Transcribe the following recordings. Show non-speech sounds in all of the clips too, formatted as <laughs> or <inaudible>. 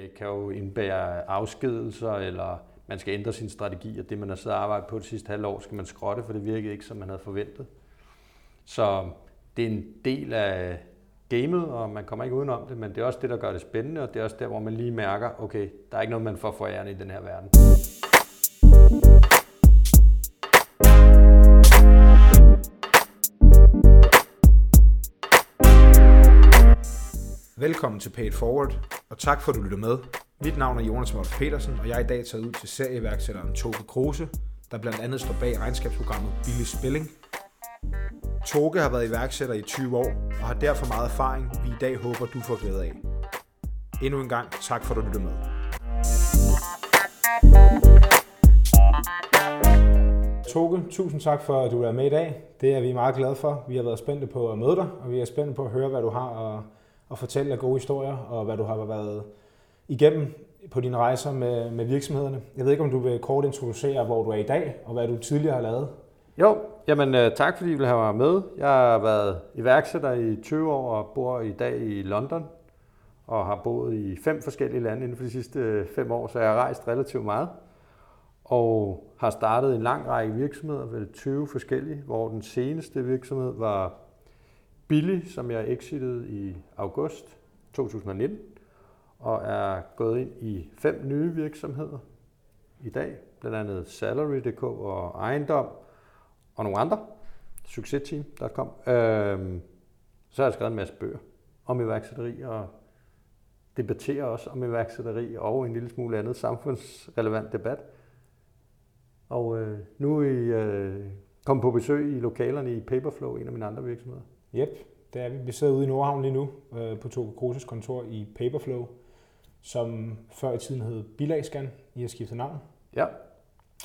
Det kan jo indbære afskedelser, eller man skal ændre sin strategi, og det, man har siddet og arbejdet på det sidste halve år, skal man skrotte, for det virkede ikke, som man havde forventet. Så det er en del af gamet, og man kommer ikke udenom det, men det er også det, der gør det spændende, og det er også der, hvor man lige mærker, okay, der er ikke noget, man får for i den her verden. Velkommen til Paid Forward, og tak for at du lytter med. Mit navn er Jonas Wolf Petersen, og jeg er i dag taget ud til serieværksætteren Toge Kruse, der blandt andet står bag regnskabsprogrammet Billig Spilling. Toge har været iværksætter i 20 år, og har derfor meget erfaring, vi i dag håber, du får glæde af. Endnu en gang, tak for at du lytter med. Toge, tusind tak for, at du er med i dag. Det er vi meget glade for. Vi har været spændte på at møde dig, og vi er spændte på at høre, hvad du har at, at fortælle af gode historier, og hvad du har været igennem på dine rejser med, med virksomhederne. Jeg ved ikke, om du vil kort introducere, hvor du er i dag, og hvad du tidligere har lavet. Jo, jamen øh, tak fordi I vil have mig med. Jeg har været iværksætter i 20 år og bor i dag i London og har boet i fem forskellige lande inden for de sidste øh, fem år, så jeg har rejst relativt meget og har startet en lang række virksomheder, vel 20 forskellige, hvor den seneste virksomhed var Billy, som jeg exitede i august 2019, og er gået ind i fem nye virksomheder i dag, blandt andet Salary.dk og Ejendom og nogle andre, succesteam.com. Øhm, så har jeg skrevet en masse bøger om iværksætteri og debatterer også om iværksætteri og en lille smule andet samfundsrelevant debat. Og øh, nu er I øh, kommet på besøg i lokalerne i Paperflow, en af mine andre virksomheder. Yep, det er vi. Vi sidder ude i Nordhavn lige nu øh, på Toge Kruses kontor i Paperflow, som før i tiden hed Bilagscan. I har skiftet navn Ja,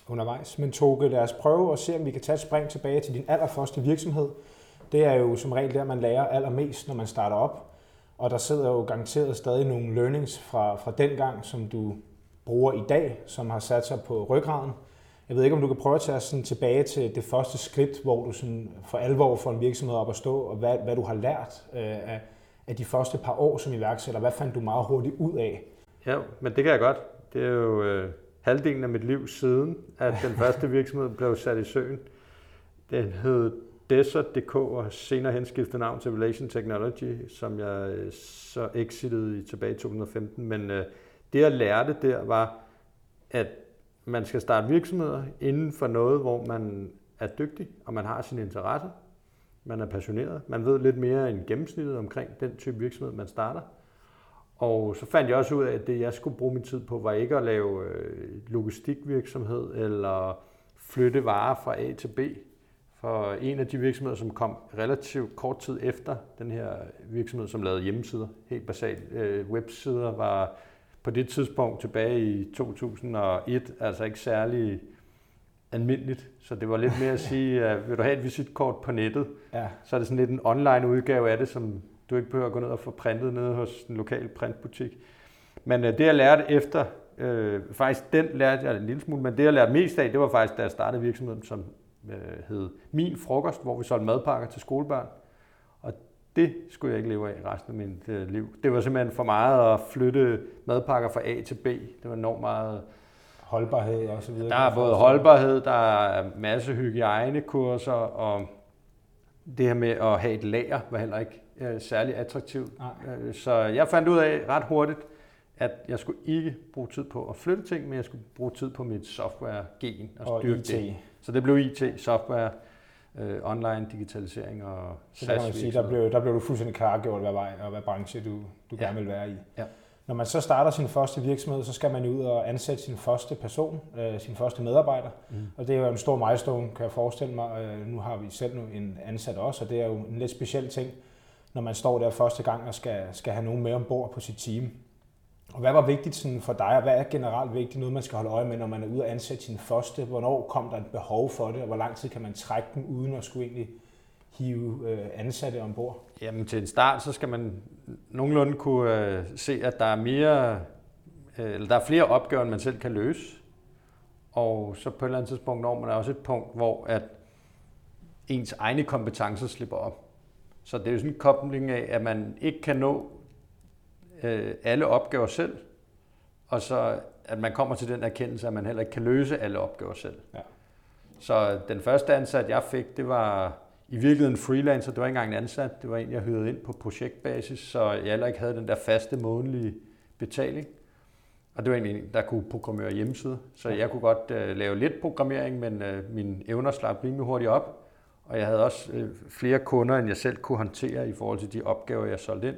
undervejs. Men Toge, lad os prøve at se, om vi kan tage et spring tilbage til din allerførste virksomhed. Det er jo som regel der, man lærer allermest, når man starter op. Og der sidder jo garanteret stadig nogle learnings fra, fra den gang, som du bruger i dag, som har sat sig på ryggraden. Jeg ved ikke, om du kan prøve at tage os sådan tilbage til det første skridt, hvor du sådan for alvor får en virksomhed op at stå, og hvad, hvad du har lært øh, af, af de første par år som iværksætter. Hvad fandt du meget hurtigt ud af? ja, men det kan jeg godt. Det er jo øh, halvdelen af mit liv siden, at den <laughs> første virksomhed blev sat i søen. Den hed Desert.dk og senere henskiftet navn til Relation Technology, som jeg øh, så exitede i tilbage i 2015. Men øh, det jeg lærte der var, at man skal starte virksomheder inden for noget, hvor man er dygtig, og man har sin interesse. Man er passioneret. Man ved lidt mere end gennemsnittet omkring den type virksomhed, man starter. Og så fandt jeg også ud af, at det, jeg skulle bruge min tid på, var ikke at lave øh, logistikvirksomhed eller flytte varer fra A til B. For en af de virksomheder, som kom relativt kort tid efter den her virksomhed, som lavede hjemmesider, helt basalt øh, websider, var på det tidspunkt tilbage i 2001 altså ikke særlig almindeligt. Så det var lidt mere at sige, <laughs> at vil du have et visitkort på nettet, Ja, så er det sådan lidt en online udgave af det, som du ikke behøver at gå ned og få printet nede hos den lokale printbutik. Men øh, det jeg lærte efter, øh, faktisk den lærte jeg en lille smule, men det jeg lærte mest af, det var faktisk, da jeg startede virksomheden, som øh, hed Min Frokost, hvor vi solgte madpakker til skolebørn. Det skulle jeg ikke leve af resten af mit øh, liv. Det var simpelthen for meget at flytte madpakker fra A til B. Det var enormt meget holdbarhed og så videre. der er både holdbarhed, der er masse hygiejnekurser, og det her med at have et lager var heller ikke øh, særlig attraktivt. Nej. Øh, Så jeg fandt ud af ret hurtigt, at jeg skulle ikke bruge tid på at flytte ting, men jeg skulle bruge tid på mit software-gen og og styrke IT. det. Så det blev IT, software, øh, online digitalisering og Så der kan man sige, der blev, der blev du fuldstændig klargjort, hvad vej og hvad branche du, du Ja. gerne vil være i. Ja. Når man så starter sin første virksomhed, så skal man ud og ansætte sin første person, øh, sin første medarbejder. Mm. Og det er jo en stor milestone, kan jeg forestille mig. Øh, nu har vi selv nu en ansat også, og det er jo en lidt speciel ting, når man står der første gang og skal, skal have nogen med ombord på sit team. Og hvad var vigtigt sådan for dig, og hvad er generelt vigtigt, noget man skal holde øje med, når man er ude og ansætte sin første? Hvornår kom der et behov for det, og hvor lang tid kan man trække den, uden at skulle egentlig hive øh, ansatte ombord? Jamen til en start, så skal man nogenlunde kunne øh, se, at der er mere, øh, eller der er flere opgaver, end man selv kan løse. Og så på et eller andet tidspunkt når man også et punkt, hvor at ens egne kompetencer slipper op. Så det er jo sådan en kobling af, at man ikke kan nå øh, alle opgaver selv, og så at man kommer til den erkendelse, at man heller ikke kan løse alle opgaver selv. Ja. Så den første ansat, jeg fik, det var i virkeligheden en freelancer. Det var ikke engang en ansat. Det var en, jeg hyrede ind på projektbasis, så jeg heller ikke havde den der faste månedlige betaling. Og det var egentlig en, der kunne programmere hjemmesider. Så jeg kunne godt uh, lave lidt programmering, men uh, mine evner slap rimelig hurtigt op. Og jeg havde også uh, flere kunder, end jeg selv kunne håndtere i forhold til de opgaver, jeg solgte ind.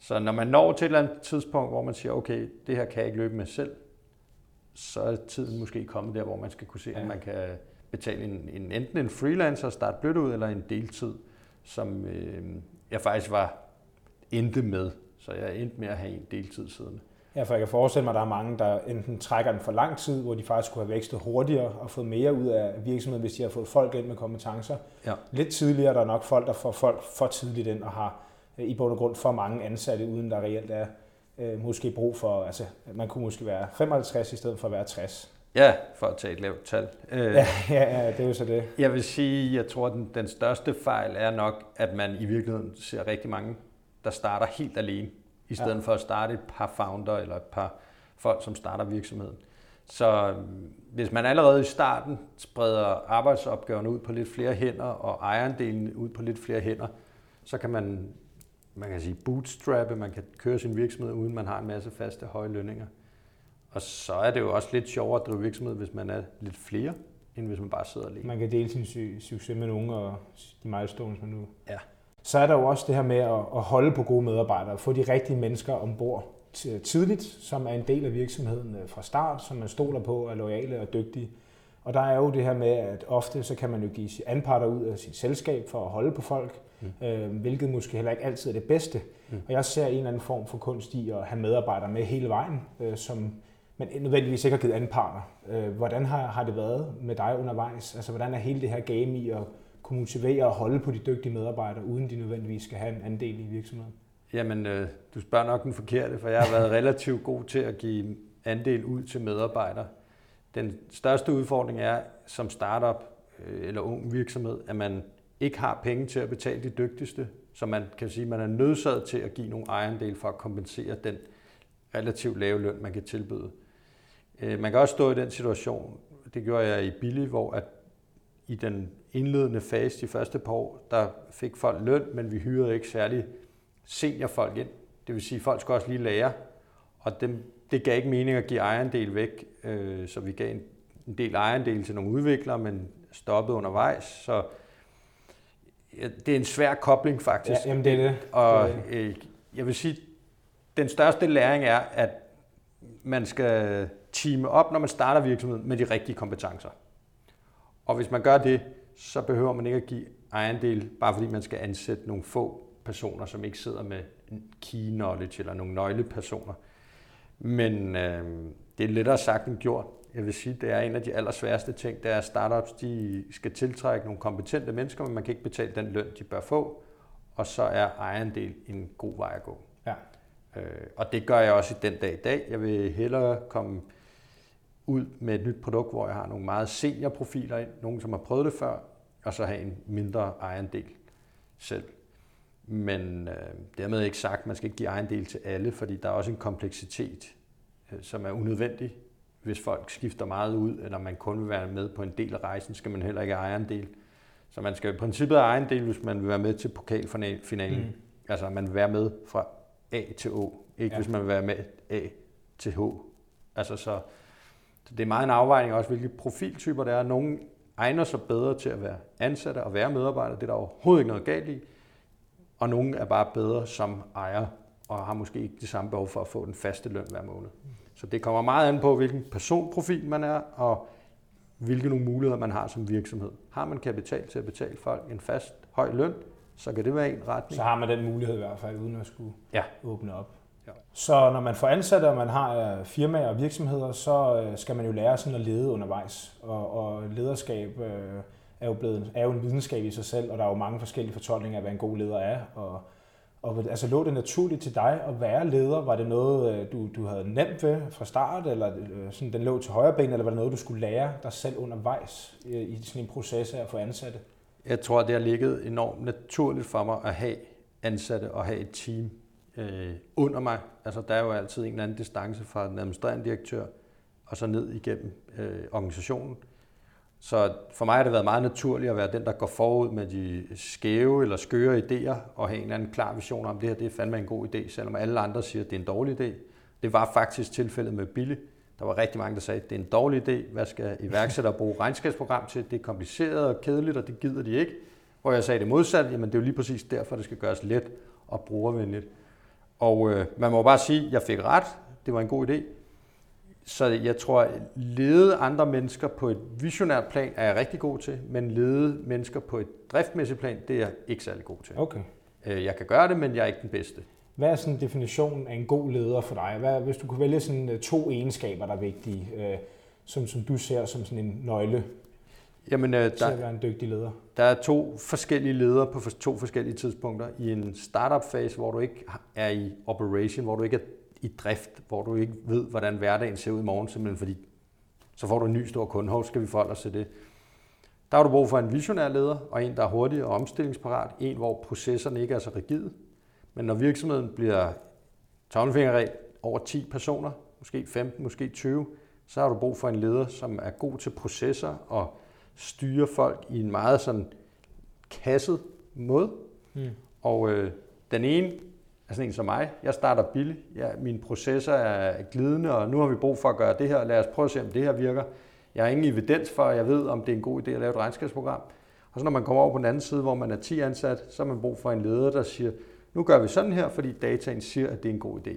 Så når man når til et eller andet tidspunkt, hvor man siger, okay, det her kan jeg ikke løbe med selv, så er tiden måske kommet der, hvor man skal kunne se, ja. at man kan betale en, en, enten en freelancer og starte blødt ud, eller en deltid, som øh, jeg faktisk var endte med. Så jeg endte med at have en deltid siden. Ja, for jeg kan forestille mig, at der er mange, der enten trækker den for lang tid, hvor de faktisk kunne have vækstet hurtigere og fået mere ud af virksomheden, hvis de har fået folk ind med kompetencer. Ja. Lidt tidligere der er nok folk, der får folk for tidligt ind og har i bund og grund for mange ansatte, uden der reelt er øh, måske brug for, altså man kunne måske være 55 i stedet for at være 60. Ja, for at tage et lavt tal. Øh, ja, <laughs> ja, ja, det er jo så det. Jeg vil sige, jeg tror, den, den største fejl er nok, at man i virkeligheden ser rigtig mange, der starter helt alene, i stedet ja. for at starte et par founder eller et par folk, som starter virksomheden. Så øhm, hvis man allerede i starten spreder arbejdsopgaverne ud på lidt flere hænder, og ejerandelen ud på lidt flere hænder, så kan man, man kan sige bootstrappe, man kan køre sin virksomhed, uden man har en masse faste høje lønninger. Og så er det jo også lidt sjovere at drive virksomhed, hvis man er lidt flere, end hvis man bare sidder alene. Man kan dele sin succes med nogen, og de milestones, man nu... Ja. Så er der jo også det her med at holde på gode medarbejdere, få de rigtige mennesker ombord tidligt, som er en del af virksomheden øh, fra start, som man stoler på, er lojale og dygtige. Og der er jo det her med, at ofte så kan man jo give anparter ud af sit selskab for at holde på folk, mm. øh, hvilket måske heller ikke altid er det bedste. Mm. Og jeg ser en eller anden form for kunst i at have medarbejdere med hele vejen, øh, som men nødvendigvis ikke har givet anden partner. Øh, hvordan har, har det været med dig undervejs? Altså, hvordan er hele det her game i at kunne motivere og holde på de dygtige medarbejdere, uden de nødvendigvis skal have en andel i virksomheden? Jamen, øh, du spørger nok den forkerte, for jeg har været relativt god til at give andel ud til medarbejdere. Den største udfordring er som startup øh, eller ung virksomhed, at man ikke har penge til at betale de dygtigste, så man kan sige, at man er nødsaget til at give nogle ejendel for at kompensere den relativt lave løn, man kan tilbyde. Øh, man kan også stå i den situation, det gjorde jeg i Billy, hvor at i den indledende fase, de første par år, der fik folk løn, men vi hyrede ikke særlig seniorfolk ind. Det vil sige, at folk skulle også lige lære, og dem, det gav ikke mening at give ejendel væk, øh, så vi gav en, en del ejendel til nogle udviklere, men stoppede undervejs. Så det er en svær kobling faktisk. Ja, jamen det er det. Og øh, jeg vil sige, den største læring er, at man skal teame op, når man starter virksomheden med de rigtige kompetencer. Og hvis man gør det, så behøver man ikke at give ejendel, bare fordi man skal ansætte nogle få personer, som ikke sidder med key knowledge eller nogle nøglepersoner. Men øh, det er lettere sagt end gjort. Jeg vil sige, det er en af de allersværeste ting, det er, at startups de skal tiltrække nogle kompetente mennesker, men man kan ikke betale den løn, de bør få. Og så er ejendel en god vej at gå. Ja. Øh, og det gør jeg også i den dag i dag. Jeg vil hellere komme ud med et nyt produkt, hvor jeg har nogle meget seniorprofiler ind, nogen som har prøvet det før, og så have en mindre ejendel selv. Men øh, dermed ikke sagt, at man skal ikke give ejendel til alle, fordi der er også en kompleksitet, øh, som er unødvendig. Hvis folk skifter meget ud, eller man kun vil være med på en del af rejsen, skal man heller ikke have ejendel. Så man skal i princippet have ejendel, hvis man vil være med til pokalfinalen. Mm. Altså man vil være med fra A til O, ikke ja. hvis man vil være med A til H. Altså så, så det er meget en afvejning også, hvilke profiltyper der er. Nogle egner sig bedre til at være ansatte og være medarbejdere, det er der overhovedet ikke noget galt i. Og nogle er bare bedre som ejer og har måske ikke det samme behov for at få den faste løn hver måned. Så det kommer meget an på, hvilken personprofil man er, og hvilke nogle muligheder man har som virksomhed. Har man kapital til at betale folk en fast høj løn, så kan det være en retning. Så har man den mulighed i hvert fald, uden at skulle ja. åbne op. Ja. Så når man får ansatte, og man har øh, firmaer og virksomheder, så øh, skal man jo lære sådan at lede undervejs. Og, og lederskab øh, er, jo blevet, er jo en videnskab i sig selv, og der er jo mange forskellige fortolkninger af, hvad en god leder er. Og, og altså, lå det naturligt til dig at være leder? Var det noget, øh, du, du havde nemt ved fra start, eller øh, sådan, den lå til højre ben, eller var det noget, du skulle lære dig selv undervejs øh, i sådan en proces af at få ansatte? Jeg tror, det har ligget enormt naturligt for mig at have ansatte og have et team. øh, under mig. Altså, der er jo altid en eller anden distance fra den administrerende direktør og så ned igennem øh, organisationen. Så for mig har det været meget naturligt at være den, der går forud med de skæve eller skøre idéer og have en eller anden klar vision om, det her det er fandme en god idé, selvom alle andre siger, at det er en dårlig idé. Det var faktisk tilfældet med Billy. Der var rigtig mange, der sagde, at det er en dårlig idé. Hvad skal iværksættere bruge regnskabsprogram til? Det er kompliceret og kedeligt, og det gider de ikke. Hvor jeg sagde det modsatte, jamen det er jo lige præcis derfor, det skal gøres let og brugervenligt. Og øh, man må bare sige, at jeg fik ret. Det var en god idé. Så jeg tror, at lede andre mennesker på et visionært plan er jeg rigtig god til, men lede mennesker på et driftmæssigt plan, det er jeg ikke særlig god til. Okay. Øh, jeg kan gøre det, men jeg er ikke den bedste. Hvad er sådan definitionen af en god leder for dig? Hvad, hvis du kunne vælge sådan øh, to egenskaber, der er vigtige, øh, som, som du ser som sådan en nøgle Jamen, øh, til at der, være en dygtig leder? der er to forskellige ledere på to forskellige tidspunkter. I en startup-fase, hvor du ikke er i operation, hvor du ikke er i drift, hvor du ikke ved, hvordan hverdagen ser ud i morgen, simpelthen fordi så får du en ny stor kunde. Hvor skal vi forholde os til det? Der har du brug for en visionær leder, og en, der er hurtig og omstillingsparat. En, hvor processerne ikke er så rigide. Men når virksomheden bliver tommelfingerregel over 10 personer, måske 15, måske 20, så har du brug for en leder, som er god til processer og styre folk i en meget sådan kasset måde. Mm. Og øh, den ene er sådan en som mig. Jeg starter billigt. Ja, mine processer er glidende, og nu har vi brug for at gøre det her. Lad os prøve at se, om det her virker. Jeg har ingen evidens for, at jeg ved, om det er en god idé at lave et regnskabsprogram. Og så når man kommer over på den anden side, hvor man er 10 ansat, så har man brug for en leder, der siger, nu gør vi sådan her, fordi dataen siger, at det er en god idé.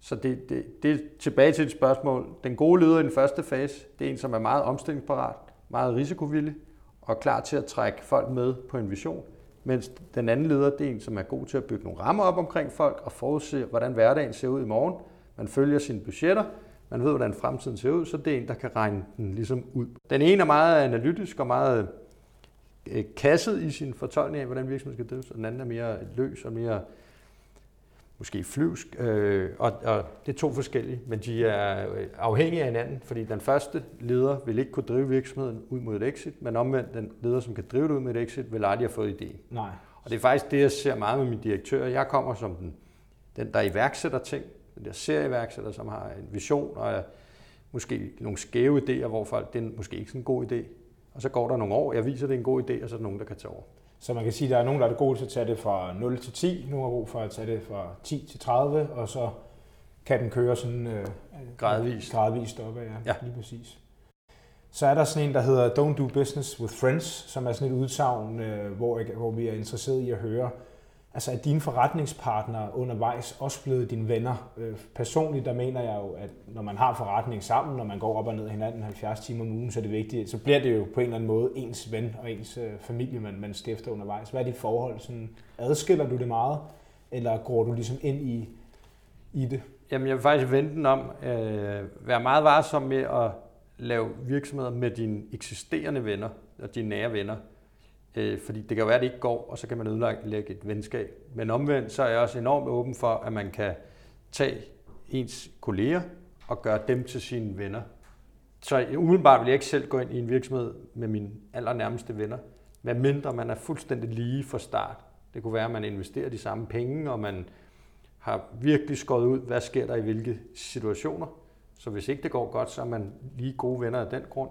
Så det, det, det er tilbage til et spørgsmål. Den gode leder i den første fase, det er en, som er meget omstillingsparat, meget risikovillig og klar til at trække folk med på en vision. Mens den anden leder, det er en, som er god til at bygge nogle rammer op omkring folk og forudse, hvordan hverdagen ser ud i morgen. Man følger sine budgetter, man ved, hvordan fremtiden ser ud, så det er en, der kan regne den ligesom ud. Den ene er meget analytisk og meget øh, kasset i sin fortolkning af, hvordan virksomheden skal drives, og den anden er mere løs og mere måske flyvsk, øh, og, og det er to forskellige, men de er øh, afhængige af hinanden, fordi den første leder vil ikke kunne drive virksomheden ud mod et exit, men omvendt den leder, som kan drive det ud med et exit, vil aldrig have fået idéen. Nej. Og det er faktisk det, jeg ser meget med mine direktører. Jeg kommer som den, den der iværksætter ting, den der serieværksætter, som har en vision og måske nogle skæve idéer, hvor folk, det er måske ikke sådan en god idé. Og så går der nogle år, jeg viser, at det er en god idé, og så er der nogen, der kan tage over. Så man kan sige, at der er nogen, der er gode til at tage det fra 0 til 10, nogen er gode for at tage det fra 10 til 30, og så kan den køre sådan øh, Gradvist. gradvist opad, ja, Ja. lige præcis. Så er der sådan en, der hedder Don't Do Business with Friends, som er sådan et udsagn, øh, hvor, hvor vi er interesseret i at høre, altså er dine forretningspartnere undervejs også blevet dine venner? Øh, personligt, der mener jeg jo, at når man har forretning sammen, når man går op og ned hinanden 70 timer om ugen, så er det vigtigt, så bliver det jo på en eller anden måde ens ven og ens øh, familie, man, man stifter undervejs. Hvad er dit forhold? Sådan, adskiller du det meget, eller går du ligesom ind i, i det? Jamen, jeg vil faktisk vente den om. Øh, være meget varsom med at lave virksomheder med dine eksisterende venner og dine nære venner. Øh, fordi det kan jo være, at det ikke går, og så kan man ødelægge et venskab. Men omvendt, så er jeg også enormt åben for, at man kan tage ens kolleger og gøre dem til sine venner. Så umiddelbart vil jeg ikke selv gå ind i en virksomhed med mine allernærmeste venner, hvad mindre man er fuldstændig lige fra start. Det kunne være, at man investerer de samme penge, og man har virkelig skåret ud, hvad sker der i hvilke situationer. Så hvis ikke det går godt, så er man lige gode venner af den grund.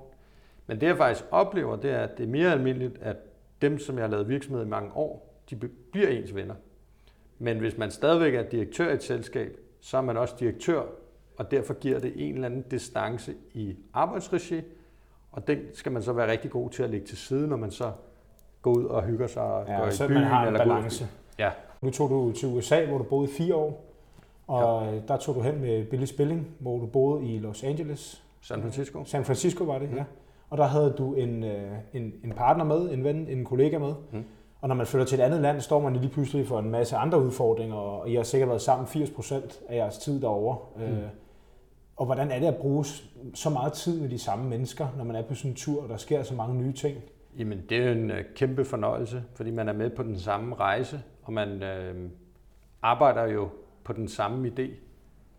Men det jeg faktisk oplever, det er, at det er mere almindeligt, at dem, som jeg har lavet virksomhed i mange år, de bliver ens venner. Men hvis man stadigvæk er direktør i et selskab, så er man også direktør, og derfor giver det en eller anden distance i arbejdsregi, og den skal man så være rigtig god til at lægge til side, når man så går ud og hygger sig og Ja, går i så byen. man har en eller balance. Ja. Nu tog du til USA, hvor du boede i fire år, og ja. der tog du hen med Billy Spilling, hvor du boede i Los Angeles. San Francisco. San Francisco var det, Mm. ja. Og der havde du en, øh, en, en partner med, en ven, en kollega med. Mm. Og når man flytter til et andet land, står man lige pludselig for en masse andre udfordringer, og I har sikkert været sammen 80% af jeres tid derovre. Mm. Øh, og hvordan er det at bruge så meget tid med de samme mennesker, når man er på sådan en tur, og der sker så mange nye ting? Jamen, det er jo en øh, kæmpe fornøjelse, fordi man er med på den samme rejse, og man øh, arbejder jo på den samme idé.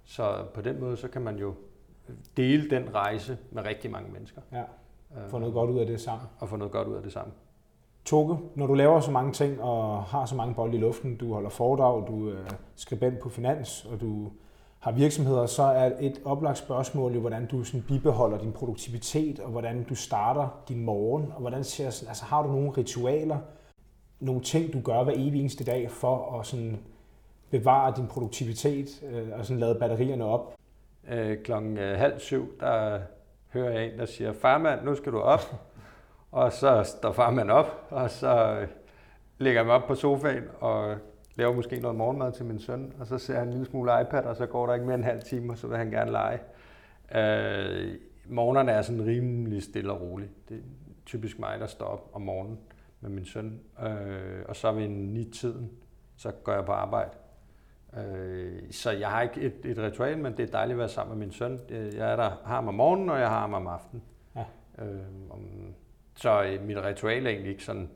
Så på den måde, så kan man jo dele den rejse med rigtig mange mennesker. Ja, få noget godt ud af det sammen. Og få noget godt ud af det sammen. Toge, når du laver så mange ting og har så mange bolde i luften, du holder foredrag, du er skribent på Finans, og du har virksomheder, så er et oplagt spørgsmål jo, hvordan du sådan bibeholder din produktivitet, og hvordan du starter din morgen, og hvordan ser, altså, har du nogle ritualer, nogle ting, du gør hver evig eneste dag for at sådan bevare din produktivitet øh, og sådan lade batterierne op? Øh, klokken øh, halv syv, der hører jeg en, der siger, farmand, nu skal du op. <laughs> og så står farmand op, og så øh, lægger jeg mig op på sofaen og laver måske noget morgenmad til min søn, og så ser han en lille smule iPad, og så går der ikke mere end en halv time, og så vil han gerne lege. Øh, morgenerne er sådan rimelig stille og rolig. Det er typisk mig, der står op om morgenen med min søn. Øh, og så ved ni-tiden, så går jeg på arbejde. Øh, så jeg har ikke et, et ritual, men det er dejligt at være sammen med min søn. Jeg er der, har ham om morgenen, og jeg har ham om aftenen. Ja. Øh, om, så øh, mit ritual er egentlig ikke sådan...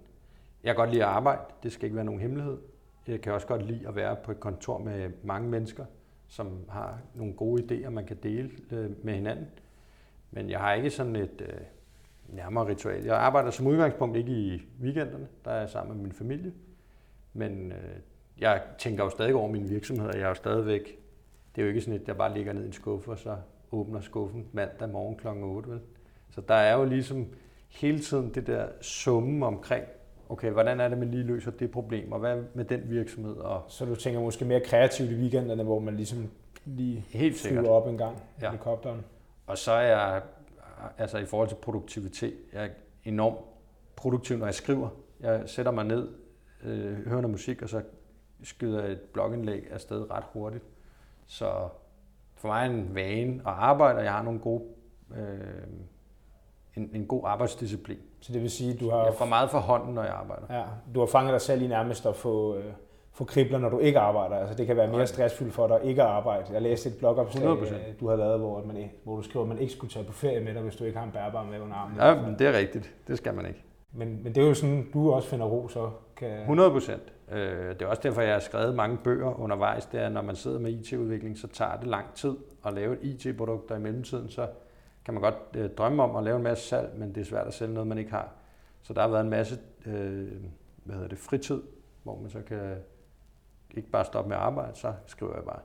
Jeg kan godt lide at arbejde, det skal ikke være nogen hemmelighed. Jeg kan også godt lide at være på et kontor med mange mennesker, som har nogle gode idéer, man kan dele øh, med hinanden. Men jeg har ikke sådan et øh, nærmere ritual. Jeg arbejder som udgangspunkt ikke i weekenderne, der er jeg sammen med min familie. Men øh, jeg tænker jo stadig over min virksomhed, og jeg er jo stadigvæk, det er jo ikke sådan, at jeg bare ligger ned i en skuffe, og så åbner skuffen mandag morgen kl. 8. Vel? Så der er jo ligesom hele tiden det der summe omkring, okay, hvordan er det, man lige løser det problem, og hvad med den virksomhed? Og så du tænker måske mere kreativt i weekenderne, hvor man ligesom lige Helt flyver op en gang ja. helikopteren. Og så er jeg, altså i forhold til produktivitet, jeg er enormt produktiv, når jeg skriver. Jeg sætter mig ned, øh, hører noget musik, og så skyder et blogindlæg afsted ret hurtigt. Så for mig er en vane at arbejde, og jeg har nogle gode, øh, en, en god arbejdsdisciplin. Så det vil sige, du har... Jeg får meget for hånden, når jeg arbejder. Ja, du har fanget dig selv i nærmest at få, øh, få kribler, når du ikke arbejder. Altså, det kan være mere stressfuldt for dig ikke at arbejde. Jeg læste et blogopslag, 100%. Øh, du har lavet, hvor, man, hvor du skriver, at man ikke skulle tage på ferie med dig, hvis du ikke har en bærbar med under armen. Ja, men det er rigtigt. Det skal man ikke. Men, men det er jo sådan, du også finder ro så. Kan... 100 procent. Øh, det er også derfor, jeg har skrevet mange bøger undervejs. Det er, når man sidder med IT-udvikling, så tager det lang tid at lave et IT-produkt, og i mellemtiden så kan man godt øh, drømme om at lave en masse salg, men det er svært at sælge noget, man ikke har. Så der har været en masse øh, hvad hedder det, fritid, hvor man så kan ikke bare stoppe med at arbejde, så skriver jeg bare.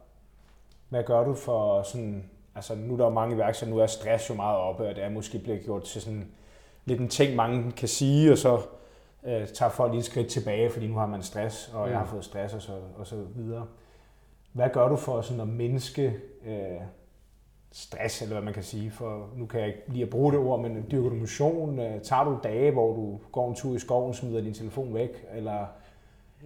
Hvad gør du for sådan, altså nu er der jo mange iværksættere, nu er stress jo meget oppe, og det er måske blevet gjort til sådan lidt en ting, mange kan sige, og så øh, tager folk lige et skridt tilbage, fordi nu har man stress, og mm. jeg har fået stress og så, og så videre. Hvad gør du for sådan at mindske øh, stress, eller hvad man kan sige, for nu kan jeg ikke lige at bruge det ord, men dyrker du motion? Øh, tager du dage, hvor du går en tur i skoven, smider din telefon væk, eller...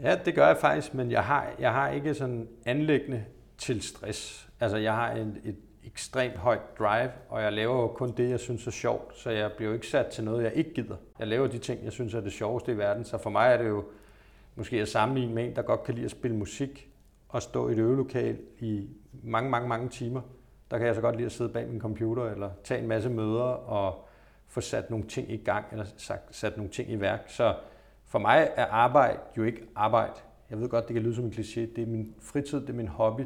Ja, det gør jeg faktisk, men jeg har, jeg har ikke sådan anlæggende til stress. Altså, jeg har en, et ekstremt højt drive, og jeg laver jo kun det, jeg synes er sjovt, så jeg bliver jo ikke sat til noget, jeg ikke gider. Jeg laver de ting, jeg synes er det sjoveste i verden, så for mig er det jo måske at sammenligne med en, der godt kan lide at spille musik og stå i et øvelokal i mange, mange, mange timer. Der kan jeg så godt lide at sidde bag min computer eller tage en masse møder og få sat nogle ting i gang eller sat nogle ting i værk. Så for mig er arbejde jo ikke arbejde. Jeg ved godt, det kan lyde som en kliché. Det er min fritid, det er min hobby.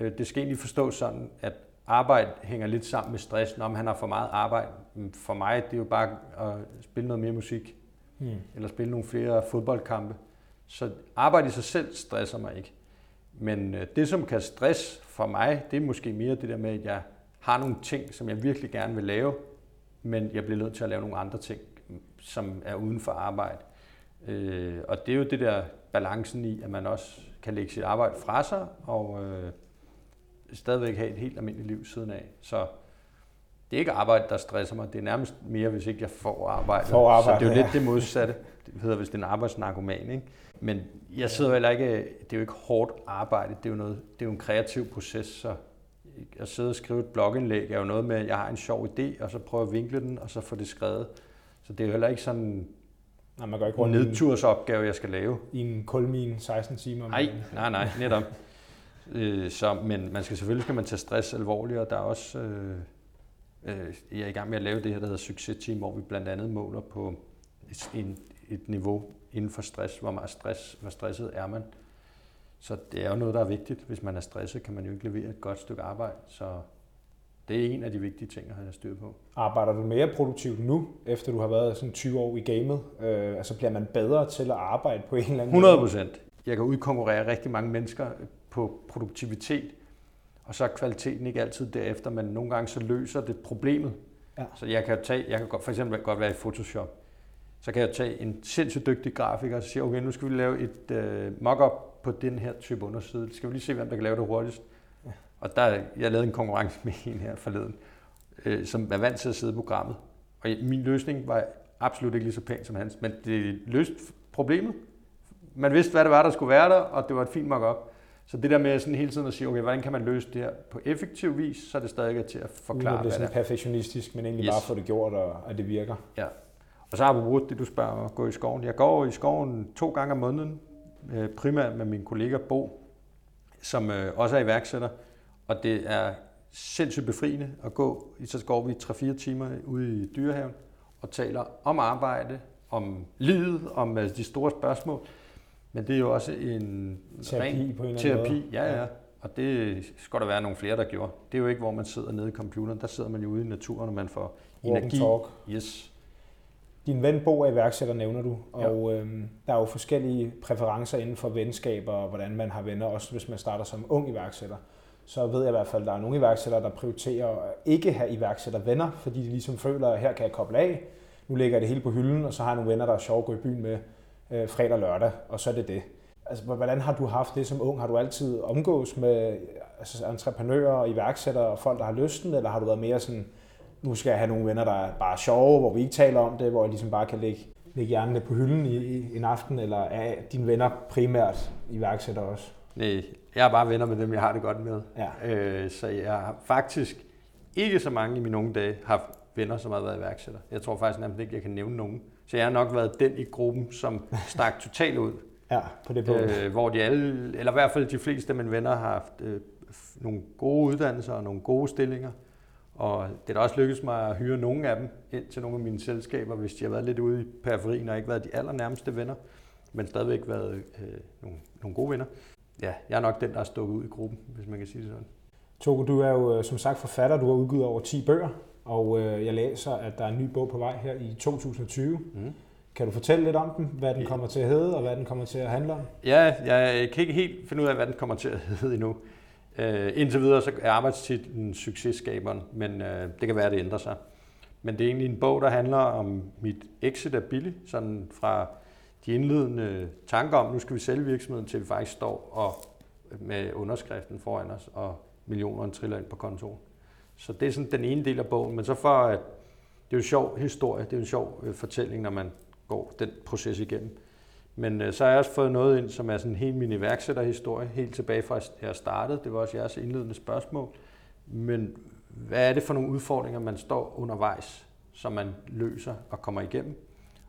Øh, det skal egentlig forstås sådan, at arbejde hænger lidt sammen med stress, når han har for meget arbejde. For mig det er jo bare at spille noget mere musik, mm. eller spille nogle flere fodboldkampe. Så arbejde i sig selv stresser mig ikke. Men øh, det, som kan stress for mig, det er måske mere det der med, at jeg har nogle ting, som jeg virkelig gerne vil lave, men jeg bliver nødt til at lave nogle andre ting, som er uden for arbejde. Øh, og det er jo det der balancen i, at man også kan lægge sit arbejde fra sig, og øh, stadigvæk have et helt almindeligt liv siden af. Så det er ikke arbejde, der stresser mig. Det er nærmest mere, hvis ikke jeg får arbejde. Får arbejde så det er jo lidt det modsatte. Det hedder, hvis det er en arbejdsnarkoman. Ikke? Men jeg sidder heller ikke... Det er jo ikke hårdt arbejde. Det er jo, noget, det er jo en kreativ proces. Så at sidde og skrive et blogindlæg er jo noget med, at jeg har en sjov idé, og så prøver at vinkle den, og så få det skrevet. Så det er jo heller ikke sådan Nej, man går ikke en nedtursopgave, jeg skal lave. I en kulmine 16 timer? Nej, nej, nej, netop. Øh, så, men man skal selvfølgelig skal man tage stress alvorligt, og der er også, øh, øh, jeg er i gang med at lave det her, der hedder Success Team, hvor vi blandt andet måler på et, en, et niveau inden for stress, hvor meget stress, hvor stresset er man. Så det er jo noget, der er vigtigt. Hvis man er stresset, kan man jo ikke levere et godt stykke arbejde. Så det er en af de vigtige ting at have styr på. Arbejder du mere produktivt nu, efter du har været sådan 20 år i gamet? Øh, altså bliver man bedre til at arbejde på en eller anden 100 procent. Jeg kan udkonkurrere rigtig mange mennesker på produktivitet, og så er kvaliteten ikke altid derefter, men nogle gange så løser det problemet. Ja. Så jeg kan tage, jeg kan for eksempel godt være i Photoshop, så kan jeg tage en sindssygt dygtig grafiker og sige, okay, nu skal vi lave et uh, mock-up på den her type underside. Skal vi lige se, hvem der kan lave det hurtigst? Ja. Og der, jeg lavede en konkurrence <laughs> med en her forleden, uh, som er vant til at sidde i programmet. Og min løsning var absolut ikke lige så pæn som hans, men det løste problemet. Man vidste, hvad det var, der skulle være der, og det var et fint mock-up. Så det der med sådan hele tiden at sige, okay, hvordan kan man løse det her på effektiv vis, så er det stadig til at forklare, Uden at det er sådan perfektionistisk, men egentlig yes. bare få det gjort, og at det virker. Ja. Og så brugt det, du spørger, at gå i skoven. Jeg går i skoven to gange om måneden, øh, primært med min kollega Bo, som øh, også er iværksætter. Og det er sindssygt befriende at gå. Så går vi 3-4 timer ude i dyrehaven og taler om arbejde, om livet, om øh, de store spørgsmål. Men det er jo også en terapi ren på en terapi, måde. ja, ja. Og det skal der være nogle flere, der gjorde. Det er jo ikke, hvor man sidder nede i computeren. Der sidder man jo ude i naturen, og man får Walk energi. Talk. Yes. Din ven Bo er iværksætter, nævner du, og ja. øhm, der er jo forskellige præferencer inden for venskaber, og hvordan man har venner, også hvis man starter som ung iværksætter. Så ved jeg i hvert fald, at der er nogle iværksættere, der prioriterer at ikke have iværksættervenner, fordi de ligesom føler, at her kan jeg koble af. Nu lægger jeg det hele på hylden, og så har jeg nogle venner, der er sjov at gå i byen med øh, fredag og lørdag, og så er det det. Altså, hvordan har du haft det som ung? Har du altid omgås med altså, entreprenører og iværksættere og folk, der har lysten, eller har du været mere sådan, nu skal jeg have nogle venner, der er bare sjove, hvor vi ikke taler om det, hvor jeg ligesom bare kan lægge, lægge hjernen på hylden i, i en aften, eller er dine venner primært iværksætter også? Nej, jeg er bare venner med dem, jeg har det godt med. Ja. Øh, så jeg har faktisk ikke så mange i mine unge dage haft venner, som har været iværksætter. Jeg tror faktisk nærmest ikke, jeg kan nævne nogen. Så jeg har nok været den i gruppen, som stak <laughs> totalt ud. Ja, på det punkt. Øh, hvor de alle, eller i hvert fald de fleste af mine venner har haft øh, nogle gode uddannelser og nogle gode stillinger. Og det er da også lykkedes mig at hyre nogle af dem ind til nogle af mine selskaber, hvis de har været lidt ude i periferien og ikke været de allernærmeste venner, men stadigvæk været øh, nogle, nogle gode venner. Ja, jeg er nok den, der er stukket ud i gruppen, hvis man kan sige det sådan. Togo, du er jo øh, som sagt forfatter. Du har udgivet over 10 bøger, og øh, jeg læser, at der er en ny bog på vej her i 2020. Mm. Kan du fortælle lidt om den, hvad den kommer til at hedde, og hvad den kommer til at handle om? Ja, jeg kan ikke helt finde ud af, hvad den kommer til at hedde endnu. Uh, indtil videre så er arbejdstitlen successkaberen, men uh, det kan være, at det ændrer sig. Men det er egentlig en bog, der handler om mit exit af Billy, sådan fra de indledende tanker om, nu skal vi sælge virksomheden, til vi faktisk står og med underskriften foran os, og millionerne triller ind på kontoen. Så det er sådan den ene del af bogen, men så for at det er jo en sjov historie, det er jo en sjov øh, fortælling, når man går den proces igennem. Men øh, så har jeg også fået noget ind, som er sådan helt min iværksætterhistorie, helt tilbage fra jeg startede. Det var også jeres indledende spørgsmål. Men hvad er det for nogle udfordringer, man står undervejs, som man løser og kommer igennem?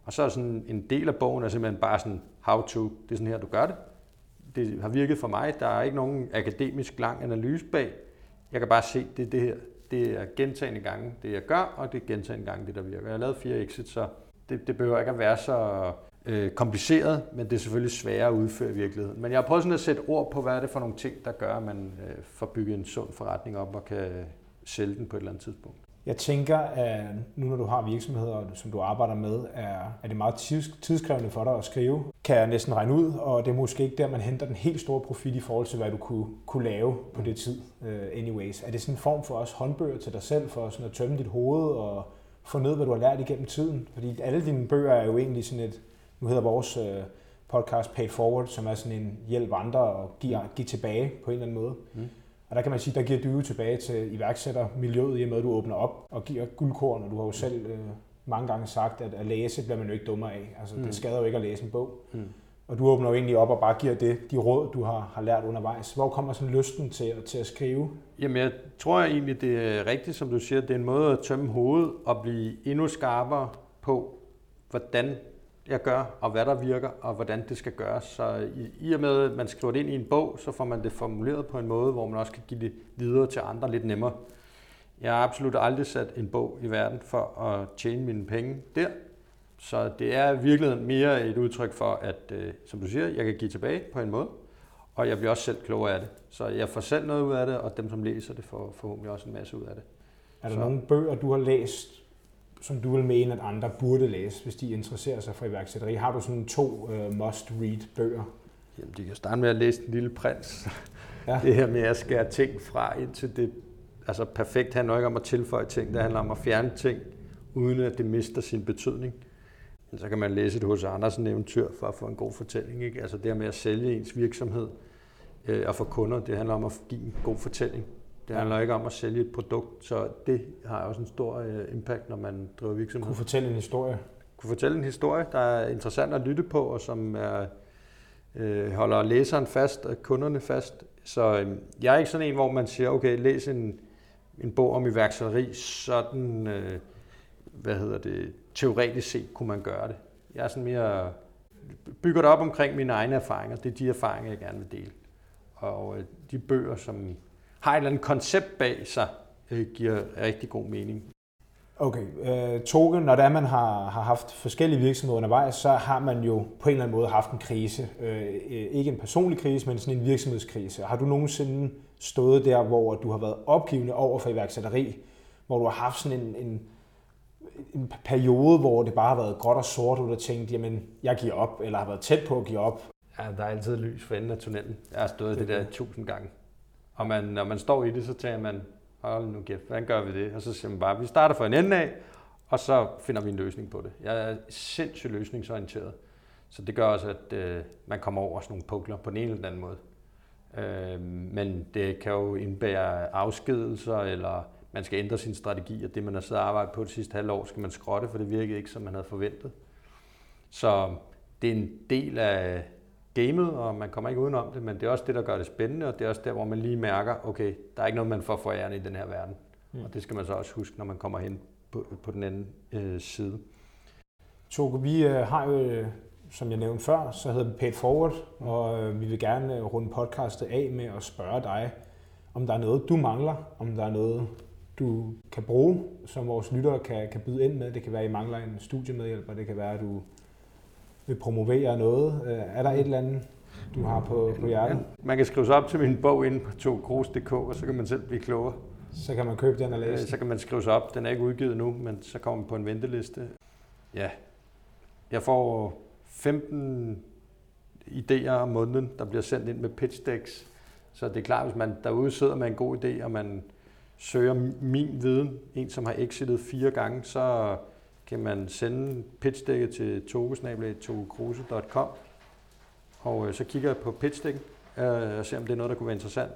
Og så er sådan en del af bogen er simpelthen bare sådan, how to, det er sådan her, du gør det. Det har virket for mig. Der er ikke nogen akademisk lang analyse bag. Jeg kan bare se, det er det her. Det er gentagende gange, det jeg gør, og det er gentagende gange, det der virker. Jeg har lavet fire exits, så det, det behøver ikke at være så øh, kompliceret, men det er selvfølgelig sværere at udføre i virkeligheden. Men jeg har prøvet sådan at sætte ord på, hvad er det for nogle ting, der gør, at man øh, får bygget en sund forretning op og kan øh, sælge den på et eller andet tidspunkt. Jeg tænker, at nu når du har virksomheder, som du arbejder med, er, er det meget tidskrævende for dig at skrive. Kan jeg næsten regne ud, og det er måske ikke der, man henter den helt store profit i forhold til, hvad du kunne, kunne lave på det tid. Uh, anyways. Er det sådan en form for os håndbøger til dig selv, for sådan at tømme dit hoved og få ned, hvad du har lært igennem tiden? Fordi alle dine bøger er jo egentlig sådan et, nu hedder vores uh, podcast Paid Forward, som er sådan en hjælp andre og give, give tilbage på en eller anden måde. Mm. Og der kan man sige, der giver du tilbage til iværksættermiljøet, i og med at du åbner op og giver guldkorn, og du har jo selv øh, mange gange sagt, at at læse bliver man jo ikke dummer af. Altså, mm. det skader jo ikke at læse en bog. Mm. Og du åbner jo egentlig op og bare giver det, de råd, du har, har lært undervejs. Hvor kommer sådan lysten til, til at skrive? Jamen, jeg tror egentlig, det er rigtigt, som du siger. Det er en måde at tømme hovedet og blive endnu skarpere på, hvordan jeg gør, og hvad der virker, og hvordan det skal gøres. Så i, i og med, at man skriver det ind i en bog, så får man det formuleret på en måde, hvor man også kan give det videre til andre lidt nemmere. Jeg har absolut aldrig sat en bog i verden for at tjene mine penge der. Så det er virkelig mere et udtryk for, at, øh, som du siger, jeg kan give tilbage på en måde, og jeg bliver også selv klogere af det. Så jeg får selv noget ud af det, og dem, som læser det, får forhåbentlig også en masse ud af det. Er der Så- nogle bøger, du har læst, som du vil mene, at andre burde læse, hvis de interesserer sig for iværksætteri? Har du sådan to uh, must-read bøger? Jamen, de kan starte med at læse Den Lille Prins. Ja. Det her med at skære ting fra indtil det altså perfekt handler ikke om at tilføje ting, det handler om at fjerne ting, uden at det mister sin betydning. Men så kan man læse et hos Andersen eventyr for at få en god fortælling. Ikke? Altså det her med at sælge ens virksomhed øh, og få kunder, det handler om at give en god fortælling. Det Ja. handler ikke om at sælge et produkt, så det har også en stor øh, impact, når man driver virksomhed Kunne fortælle en historie? kunne fortælle en historie, der er interessant at lytte på, og som er, øh, holder læseren fast og kunderne fast. Så øh, jeg er ikke sådan en, hvor man siger, okay, læs en, en bog om iværksætteri, sådan, øh, hvad hedder det, teoretisk set kunne man gøre det. Jeg er sådan mere, bygger det op omkring mine egne erfaringer. Det er de erfaringer, jeg gerne vil dele. Og øh, de bøger, som har et eller andet koncept bag sig, øh, giver rigtig god mening. Okay, øh, Toge, når det er, man har, har haft forskellige virksomheder undervejs, så har man jo på en eller anden måde haft en krise. Øh, øh, ikke en personlig krise, men sådan en virksomhedskrise. Har du nogensinde stået der, hvor du har været opgivende over for iværksætteri, hvor du har haft sådan en, en, en periode, hvor det bare har været gråt og sort, og du har tænkt, jamen, jeg giver op, eller har været tæt på at give op? Ja, der er altid lys for enden af tunnelen. Jeg har stået det Det er der tusind gange. Og man, når man står i det, så tænker man, hold nu kæft, hvordan gør vi det? Og så siger man bare, vi starter fra en ende af, og så finder vi en løsning på det. Jeg er sindssygt løsningsorienteret. Så det gør også, at øh, man kommer over sådan nogle pukler på den ene eller den anden måde. Øh, men det kan jo indbære afskedelser, eller man skal ændre sin strategi, og det man har siddet og arbejdet på det sidste halve år, skal man skrotte, for det virkede ikke, som man havde forventet. Så det er en del af gamet, og man kommer ikke udenom det, men det er også det, der gør det spændende, og det er også der, hvor man lige mærker, okay, der er ikke noget, man får for æren i den her verden. Mm. Og det skal man så også huske, når man kommer hen på, på den anden øh, side. Toge, vi øh, har jo, øh, som jeg nævnte før, så hedder vi Paid Forward, og øh, vi vil gerne øh, runde podcastet af med at spørge dig, om der er noget, du mangler, om der er noget, du kan bruge, som vores lyttere kan, kan byde ind med. Det kan være, at I mangler en studiemedhjælper, det kan være, at du vil promovere noget. Øh, Er der et eller andet, du har på, på hjertet, Man kan skrive sig op til min bog inde på togkros.dk, og så kan man selv blive klogere. så kan man købe den og Øh, læse den. Så kan man skrive sig op. Den er ikke udgivet nu, men så kommer man på en venteliste. Ja, jeg får 15 idéer om måneden, der bliver sendt ind med pitch decks. Så det er klart, hvis man derude sidder med en god idé, og man søger min viden, en som har exitet fire gange, så kan man sende pitchdækket til togesnabelag.togekruse.com og øh, så kigger jeg på pitchdækken øh, og ser, om det er noget, der kunne være interessant.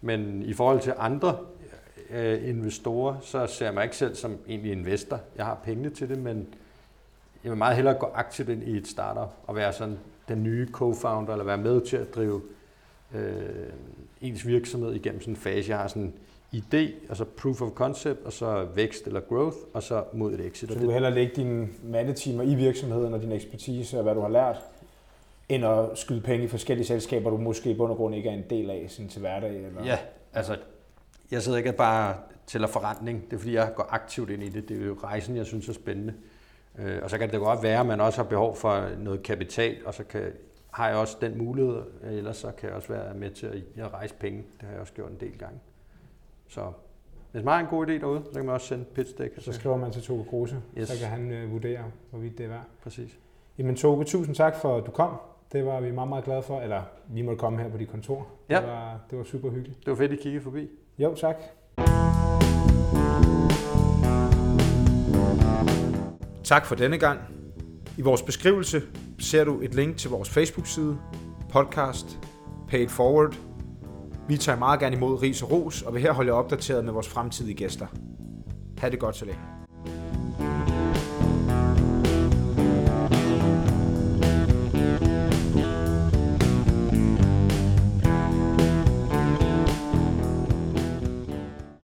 Men i forhold til andre øh, investorer, så ser jeg mig ikke selv som egentlig investor. Jeg har pengene til det, men jeg vil meget hellere gå aktivt ind i et startup og være sådan den nye co-founder, eller være med til at drive øh, ens virksomhed igennem sådan en fase. Jeg har sådan en idé, og så proof of concept, og så vækst eller growth, og så mod et exit. Så du vil hellere lægge dine mandetimer i virksomheden og din ekspertise og hvad du har lært, end at skyde penge i forskellige selskaber, du måske i bund og grund ikke er en del af sådan til hverdag? Eller? Ja, altså, jeg sidder ikke bare til forretning. Det er fordi, jeg går aktivt ind i det. Det er jo rejsen, jeg synes er spændende. Øh, Og så kan det godt være, at man også har behov for noget kapital, og så kan, har jeg også den mulighed, ellers så kan jeg også være med til at, at rejse penge. Det har jeg også gjort en del gange. Så hvis man har en god idé derude, så kan man også sende pitch deck. Så skriver man til Toge Kruse, Yes. så kan han øh, vurdere, hvorvidt det er værd. Præcis. Jamen Toge, tusind tak for, at du kom. Det var vi meget, meget glade for. Eller vi måtte komme her på dit kontor. Ja. Det, var, det var super hyggeligt. Det var fedt, at I kiggede forbi. Jo, tak. Tak for denne gang. I vores beskrivelse ser du et link til vores Facebook-side, podcast, Paid Forward. Vi tager meget gerne imod ris og ros, og vil her holde jer opdateret med vores fremtidige gæster. Ha' det godt så længe.